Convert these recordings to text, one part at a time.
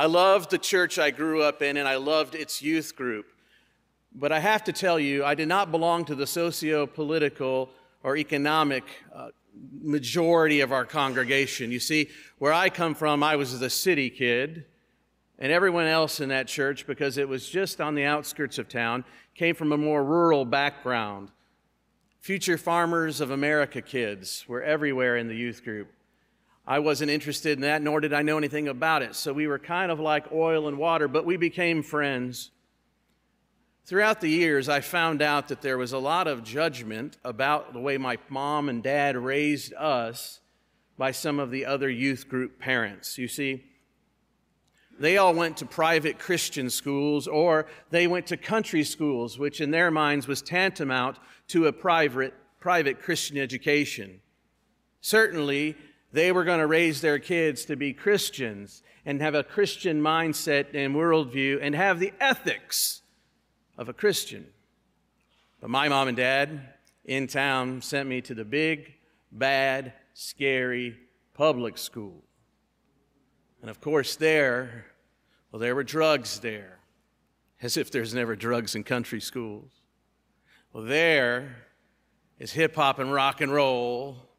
I loved the church I grew up in and I loved its youth group. But I have to tell you, I did not belong to the socio political or economic uh, majority of our congregation. You see, where I come from, I was the city kid, and everyone else in that church, because it was just on the outskirts of town, came from a more rural background. Future Farmers of America kids were everywhere in the youth group. I wasn't interested in that, nor did I know anything about it. So we were kind of like oil and water, but we became friends. Throughout the years, I found out that there was a lot of judgment about the way my mom and dad raised us by some of the other youth group parents. You see, they all went to private Christian schools or they went to country schools, which in their minds was tantamount to a private, private Christian education. Certainly, they were going to raise their kids to be Christians and have a Christian mindset and worldview and have the ethics of a Christian. But my mom and dad in town sent me to the big, bad, scary public school. And of course, there, well, there were drugs there, as if there's never drugs in country schools. Well, there is hip hop and rock and roll,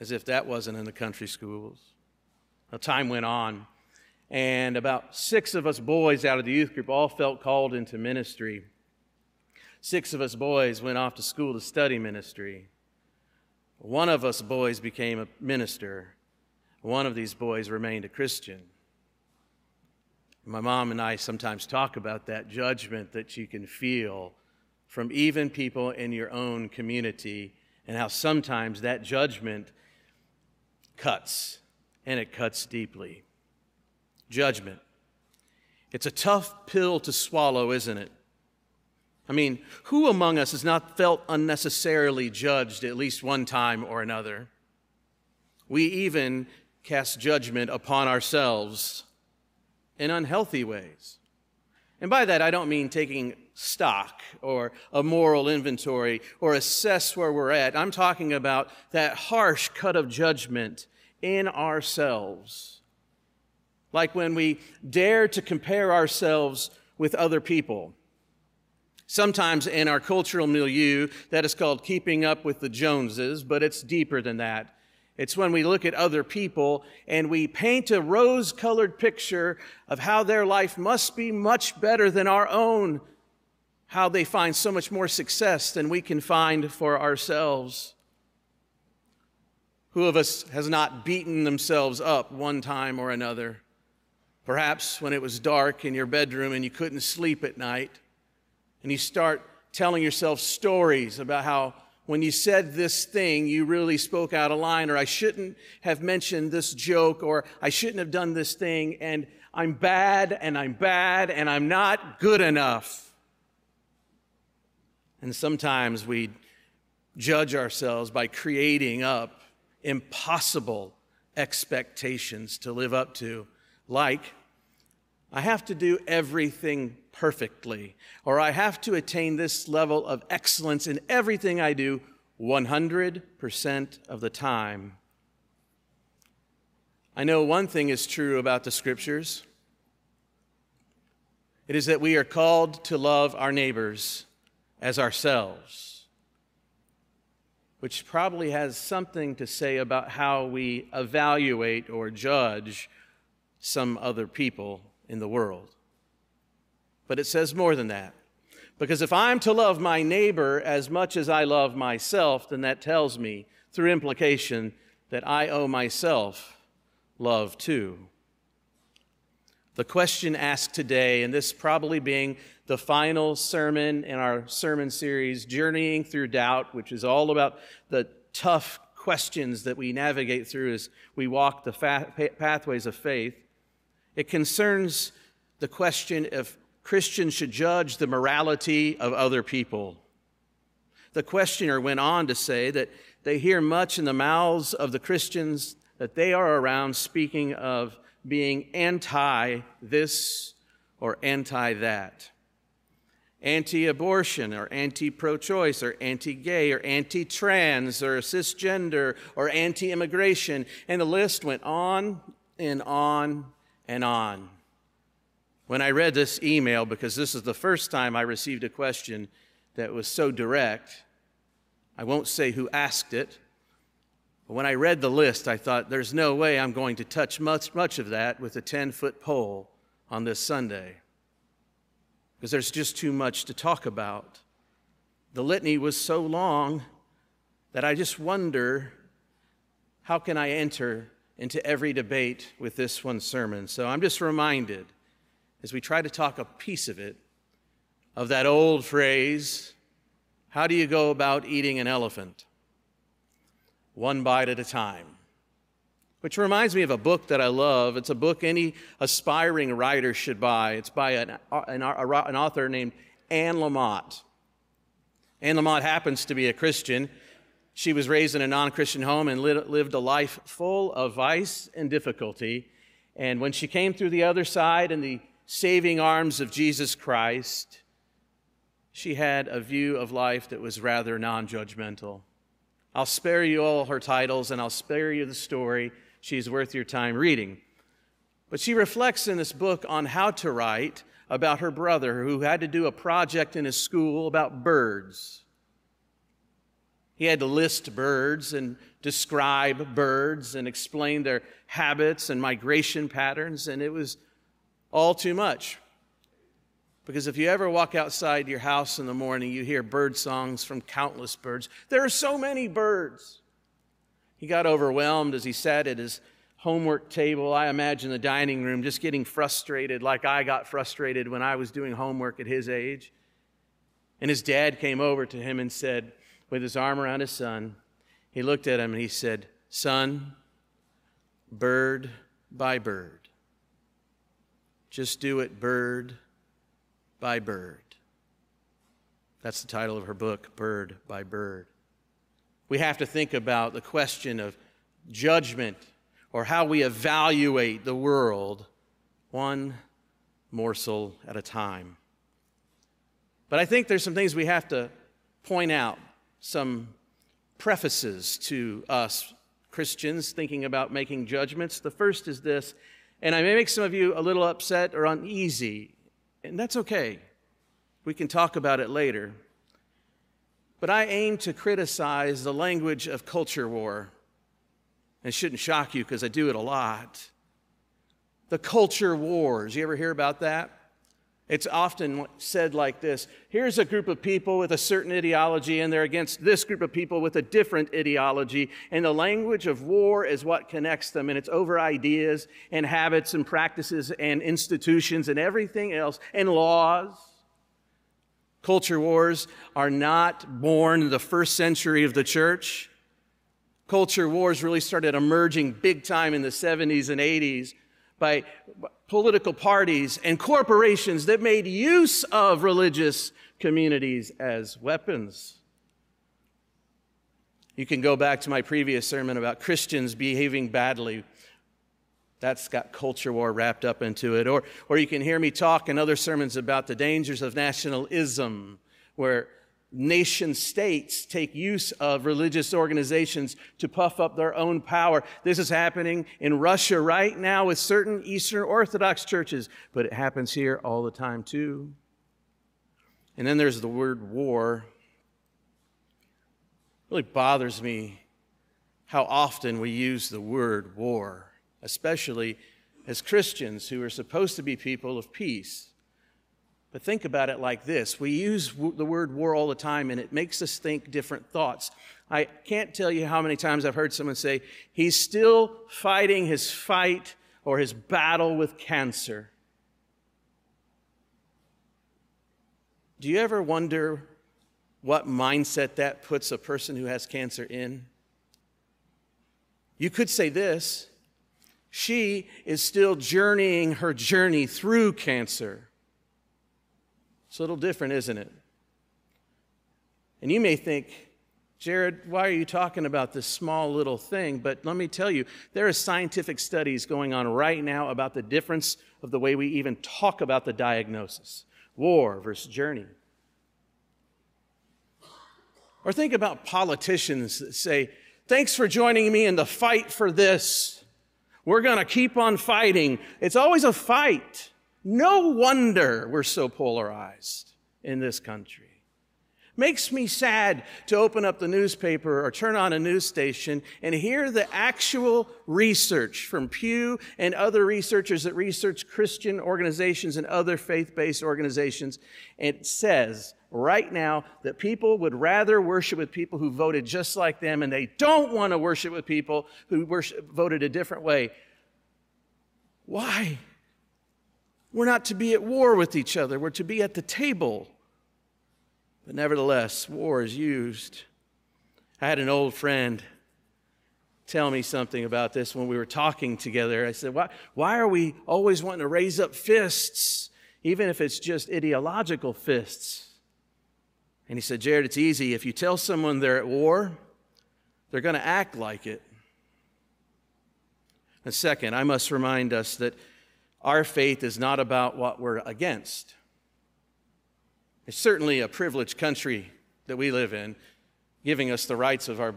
as if that wasn't in the country schools. Now, time went on, and about six of us boys out of the youth group all felt called into ministry. Six of us boys went off to school to study ministry. One of us boys became a minister. One of these boys remained a Christian. My mom and I sometimes talk about that judgment that you can feel from even people in your own community and how sometimes that judgment cuts and it cuts deeply judgment. It's a tough pill to swallow, isn't it? I mean, who among us has not felt unnecessarily judged at least one time or another? We even cast judgment upon ourselves in unhealthy ways. And by that, I don't mean taking stock or a moral inventory or assess where we're at. I'm talking about that harsh cut of judgment in ourselves like when we dare to compare ourselves with other people. Sometimes in our cultural milieu, that is called keeping up with the Joneses, but it's deeper than that. It's when we look at other people and we paint a rose colored picture of how their life must be much better than our own, how they find so much more success than we can find for ourselves. Who of us has not beaten themselves up one time or another? Perhaps when it was dark in your bedroom and you couldn't sleep at night, and you start telling yourself stories about how when you said this thing, you really spoke out of line, or I shouldn't have mentioned this joke, or I shouldn't have done this thing, and I'm bad, and I'm bad, and I'm not good enough. And sometimes we judge ourselves by creating up impossible expectations to live up to like I have to do everything perfectly, or I have to attain this level of excellence in everything I do 100% of the time. I know one thing is true about the scriptures it is that we are called to love our neighbors as ourselves, which probably has something to say about how we evaluate or judge some other people in the world. But it says more than that. Because if I'm to love my neighbor as much as I love myself, then that tells me, through implication, that I owe myself love too. The question asked today, and this probably being the final sermon in our sermon series, Journeying Through Doubt, which is all about the tough questions that we navigate through as we walk the fa- pathways of faith. It concerns the question if Christians should judge the morality of other people. The questioner went on to say that they hear much in the mouths of the Christians that they are around speaking of being anti this or anti that. Anti abortion or anti pro choice or anti gay or anti trans or cisgender or anti immigration. And the list went on and on and on. When I read this email, because this is the first time I received a question that was so direct. I won't say who asked it, but when I read the list, I thought, there's no way I'm going to touch much, much of that with a 10 foot pole on this Sunday, because there's just too much to talk about. The litany was so long that I just wonder how can I enter into every debate with this one sermon? So I'm just reminded as we try to talk a piece of it, of that old phrase how do you go about eating an elephant? One bite at a time. Which reminds me of a book that I love. It's a book any aspiring writer should buy. It's by an, an, an author named Anne Lamott. Anne Lamott happens to be a Christian. She was raised in a non Christian home and lived a life full of vice and difficulty. And when she came through the other side and the saving arms of Jesus Christ, she had a view of life that was rather non judgmental. I'll spare you all her titles and I'll spare you the story. She's worth your time reading. But she reflects in this book on how to write about her brother who had to do a project in his school about birds. He had to list birds and describe birds and explain their habits and migration patterns, and it was all too much. Because if you ever walk outside your house in the morning, you hear bird songs from countless birds. There are so many birds. He got overwhelmed as he sat at his homework table. I imagine the dining room just getting frustrated, like I got frustrated when I was doing homework at his age. And his dad came over to him and said, with his arm around his son, he looked at him and he said, Son, bird by bird. Just do it bird by bird. That's the title of her book, Bird by Bird. We have to think about the question of judgment or how we evaluate the world one morsel at a time. But I think there's some things we have to point out, some prefaces to us Christians thinking about making judgments. The first is this and I may make some of you a little upset or uneasy, and that's okay. We can talk about it later. But I aim to criticize the language of culture war. It shouldn't shock you because I do it a lot. The culture wars. You ever hear about that? It's often said like this here's a group of people with a certain ideology, and they're against this group of people with a different ideology. And the language of war is what connects them, and it's over ideas and habits and practices and institutions and everything else and laws. Culture wars are not born in the first century of the church. Culture wars really started emerging big time in the 70s and 80s by political parties and corporations that made use of religious communities as weapons. You can go back to my previous sermon about Christians behaving badly. That's got culture war wrapped up into it. Or, or you can hear me talk in other sermons about the dangers of nationalism, where nation states take use of religious organizations to puff up their own power. This is happening in Russia right now with certain Eastern Orthodox churches, but it happens here all the time too. And then there's the word war. It really bothers me how often we use the word war, especially as Christians who are supposed to be people of peace. But think about it like this we use the word war all the time, and it makes us think different thoughts. I can't tell you how many times I've heard someone say, he's still fighting his fight or his battle with cancer. Do you ever wonder what mindset that puts a person who has cancer in? You could say this she is still journeying her journey through cancer. It's a little different, isn't it? And you may think, Jared, why are you talking about this small little thing? But let me tell you, there are scientific studies going on right now about the difference of the way we even talk about the diagnosis war versus journey. Or think about politicians that say, Thanks for joining me in the fight for this. We're going to keep on fighting. It's always a fight. No wonder we're so polarized in this country. Makes me sad to open up the newspaper or turn on a news station and hear the actual research from Pew and other researchers that research Christian organizations and other faith based organizations. It says right now that people would rather worship with people who voted just like them and they don't want to worship with people who worship, voted a different way. Why? We're not to be at war with each other, we're to be at the table. But nevertheless, war is used. I had an old friend tell me something about this when we were talking together. I said, Why, why are we always wanting to raise up fists, even if it's just ideological fists? And he said, Jared, it's easy. If you tell someone they're at war, they're going to act like it. And second, I must remind us that our faith is not about what we're against. It's certainly a privileged country that we live in, giving us the rights of our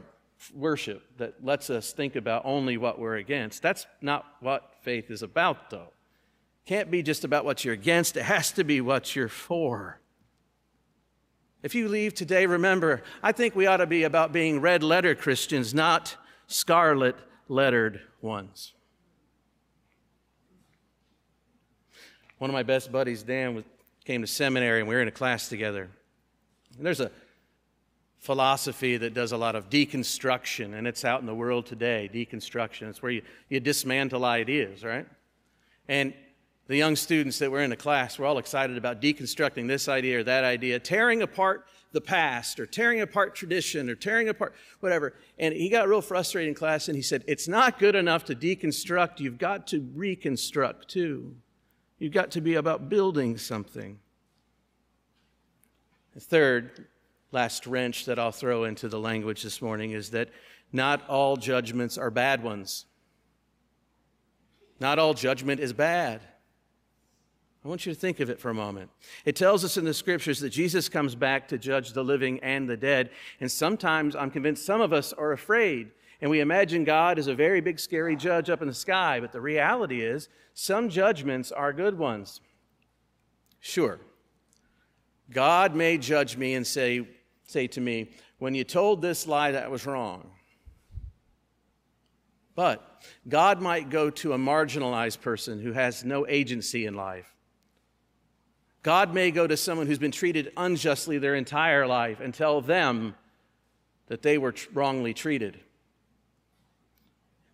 worship that lets us think about only what we're against. That's not what faith is about, though. Can't be just about what you're against, it has to be what you're for. If you leave today, remember, I think we ought to be about being red letter Christians, not scarlet lettered ones. One of my best buddies, Dan, came to seminary and we were in a class together. And there's a philosophy that does a lot of deconstruction, and it's out in the world today deconstruction. It's where you, you dismantle ideas, right? And the young students that were in the class were all excited about deconstructing this idea or that idea, tearing apart the past or tearing apart tradition or tearing apart whatever. And he got real frustrated in class and he said, It's not good enough to deconstruct, you've got to reconstruct too. You've got to be about building something. The third, last wrench that I'll throw into the language this morning is that not all judgments are bad ones. Not all judgment is bad. I want you to think of it for a moment. It tells us in the scriptures that Jesus comes back to judge the living and the dead. And sometimes I'm convinced some of us are afraid and we imagine God as a very big, scary judge up in the sky. But the reality is, some judgments are good ones. Sure. God may judge me and say, say to me, when you told this lie, that was wrong. But God might go to a marginalized person who has no agency in life. God may go to someone who's been treated unjustly their entire life and tell them that they were wrongly treated.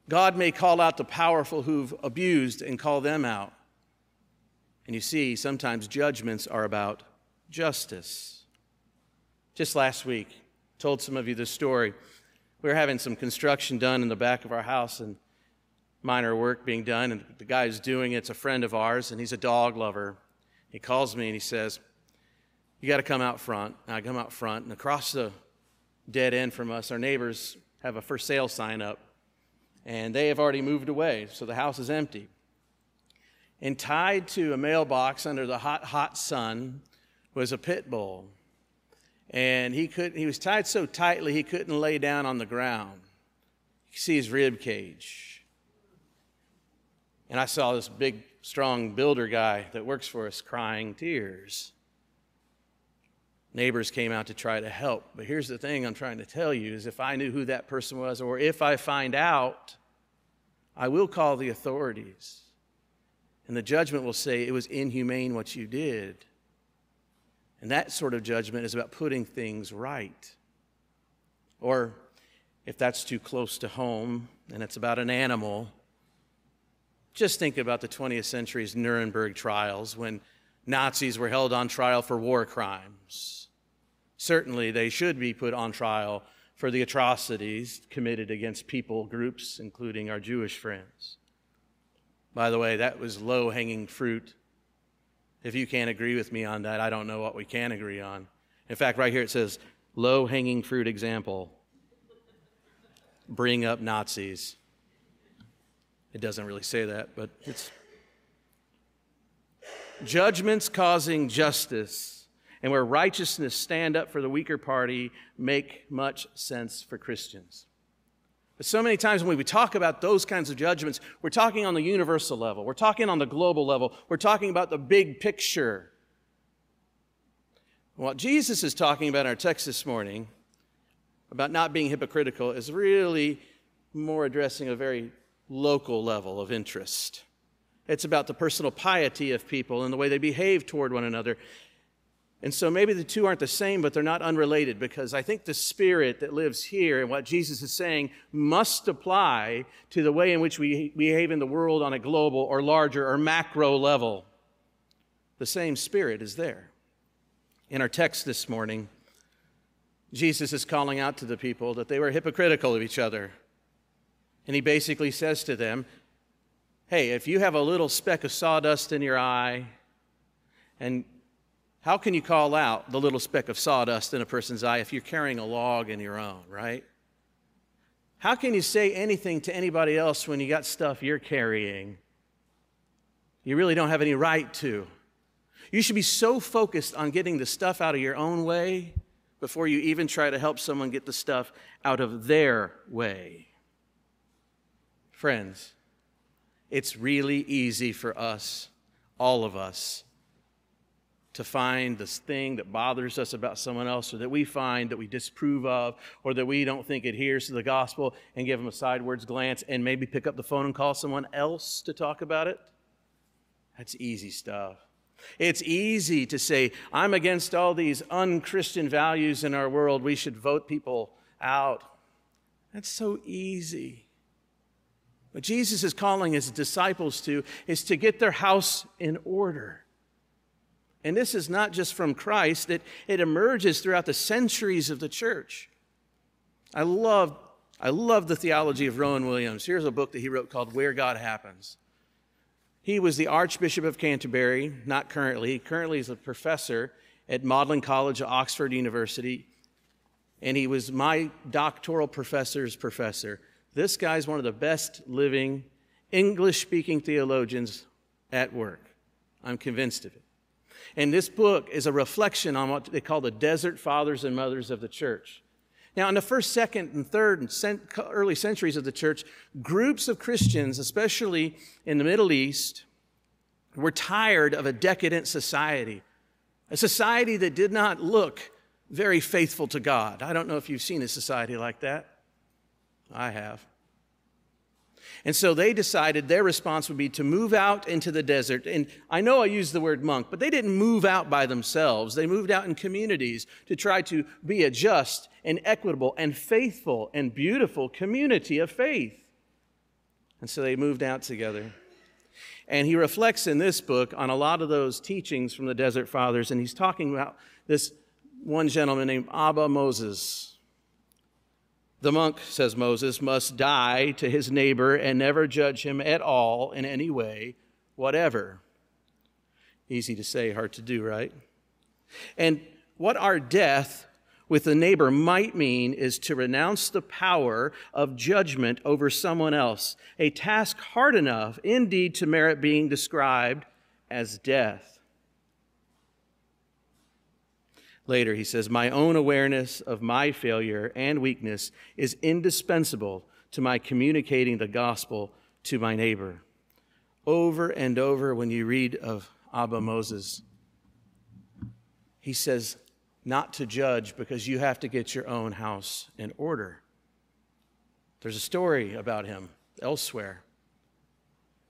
God may call out the powerful who've abused and call them out. And you see, sometimes judgments are about justice. Just last week, told some of you this story. We were having some construction done in the back of our house and minor work being done, and the guy who's doing it's a friend of ours, and he's a dog lover. He calls me and he says, You got to come out front. And I come out front, and across the dead end from us, our neighbors have a for sale sign up and they have already moved away, so the house is empty. And tied to a mailbox under the hot, hot sun was a pit bull. And he, couldn't, he was tied so tightly he couldn't lay down on the ground. You can see his rib cage. And I saw this big, strong builder guy that works for us crying tears. Neighbors came out to try to help. But here's the thing I'm trying to tell you is if I knew who that person was, or if I find out, I will call the authorities. And the judgment will say it was inhumane what you did. And that sort of judgment is about putting things right. Or if that's too close to home and it's about an animal, just think about the 20th century's Nuremberg trials when Nazis were held on trial for war crimes certainly they should be put on trial for the atrocities committed against people groups, including our Jewish friends. By the way, that was low hanging fruit. If you can't agree with me on that, I don't know what we can agree on. In fact, right here it says low hanging fruit example bring up Nazis. It doesn't really say that, but it's judgments causing justice and where righteousness stand up for the weaker party make much sense for Christians. But so many times when we talk about those kinds of judgments, we're talking on the universal level, we're talking on the global level, we're talking about the big picture. What Jesus is talking about in our text this morning, about not being hypocritical, is really more addressing a very local level of interest. It's about the personal piety of people and the way they behave toward one another. And so maybe the two aren't the same, but they're not unrelated because I think the spirit that lives here and what Jesus is saying must apply to the way in which we behave in the world on a global or larger or macro level. The same spirit is there. In our text this morning, Jesus is calling out to the people that they were hypocritical of each other. And he basically says to them, Hey, if you have a little speck of sawdust in your eye and how can you call out the little speck of sawdust in a person's eye if you're carrying a log in your own, right? How can you say anything to anybody else when you got stuff you're carrying? You really don't have any right to. You should be so focused on getting the stuff out of your own way before you even try to help someone get the stuff out of their way. Friends, it's really easy for us, all of us, to find this thing that bothers us about someone else or that we find that we disapprove of or that we don't think adheres to the gospel and give them a sideways glance and maybe pick up the phone and call someone else to talk about it? That's easy stuff. It's easy to say, I'm against all these unchristian values in our world. We should vote people out. That's so easy. What Jesus is calling his disciples to is to get their house in order. And this is not just from Christ, it, it emerges throughout the centuries of the church. I love, I love the theology of Rowan Williams. Here's a book that he wrote called Where God Happens. He was the Archbishop of Canterbury, not currently. He currently is a professor at Magdalen College Oxford University, and he was my doctoral professor's professor. This guy's one of the best living English speaking theologians at work. I'm convinced of it. And this book is a reflection on what they call the desert fathers and mothers of the church. Now, in the first, second, and third, and early centuries of the church, groups of Christians, especially in the Middle East, were tired of a decadent society, a society that did not look very faithful to God. I don't know if you've seen a society like that. I have. And so they decided their response would be to move out into the desert. And I know I use the word monk, but they didn't move out by themselves. They moved out in communities to try to be a just and equitable and faithful and beautiful community of faith. And so they moved out together. And he reflects in this book on a lot of those teachings from the Desert Fathers. And he's talking about this one gentleman named Abba Moses. The monk, says Moses, must die to his neighbor and never judge him at all in any way, whatever. Easy to say, hard to do, right? And what our death with the neighbor might mean is to renounce the power of judgment over someone else, a task hard enough, indeed, to merit being described as death. Later, he says, My own awareness of my failure and weakness is indispensable to my communicating the gospel to my neighbor. Over and over, when you read of Abba Moses, he says, not to judge because you have to get your own house in order. There's a story about him elsewhere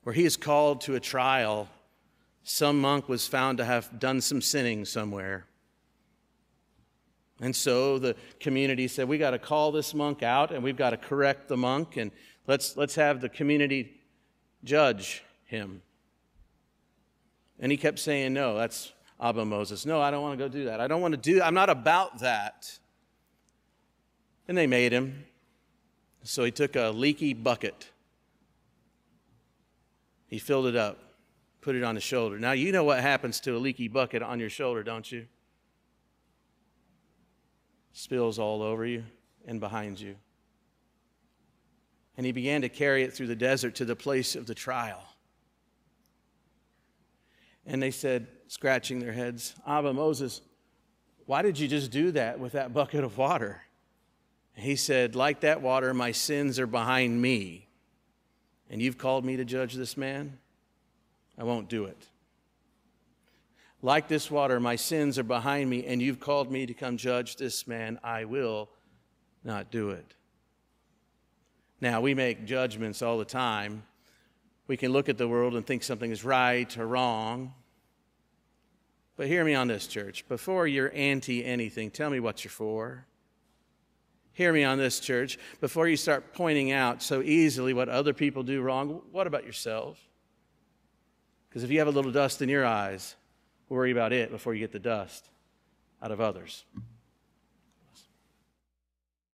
where he is called to a trial. Some monk was found to have done some sinning somewhere. And so the community said, we got to call this monk out and we've got to correct the monk and let's, let's have the community judge him. And he kept saying, no, that's Abba Moses. No, I don't want to go do that. I don't want to do I'm not about that. And they made him. So he took a leaky bucket. He filled it up, put it on his shoulder. Now, you know what happens to a leaky bucket on your shoulder, don't you? Spills all over you and behind you. And he began to carry it through the desert to the place of the trial. And they said, scratching their heads, Abba Moses, why did you just do that with that bucket of water? He said, Like that water, my sins are behind me. And you've called me to judge this man? I won't do it. Like this water, my sins are behind me, and you've called me to come judge this man. I will not do it. Now, we make judgments all the time. We can look at the world and think something is right or wrong. But hear me on this, church. Before you're anti anything, tell me what you're for. Hear me on this, church. Before you start pointing out so easily what other people do wrong, what about yourself? Because if you have a little dust in your eyes, worry about it before you get the dust out of others.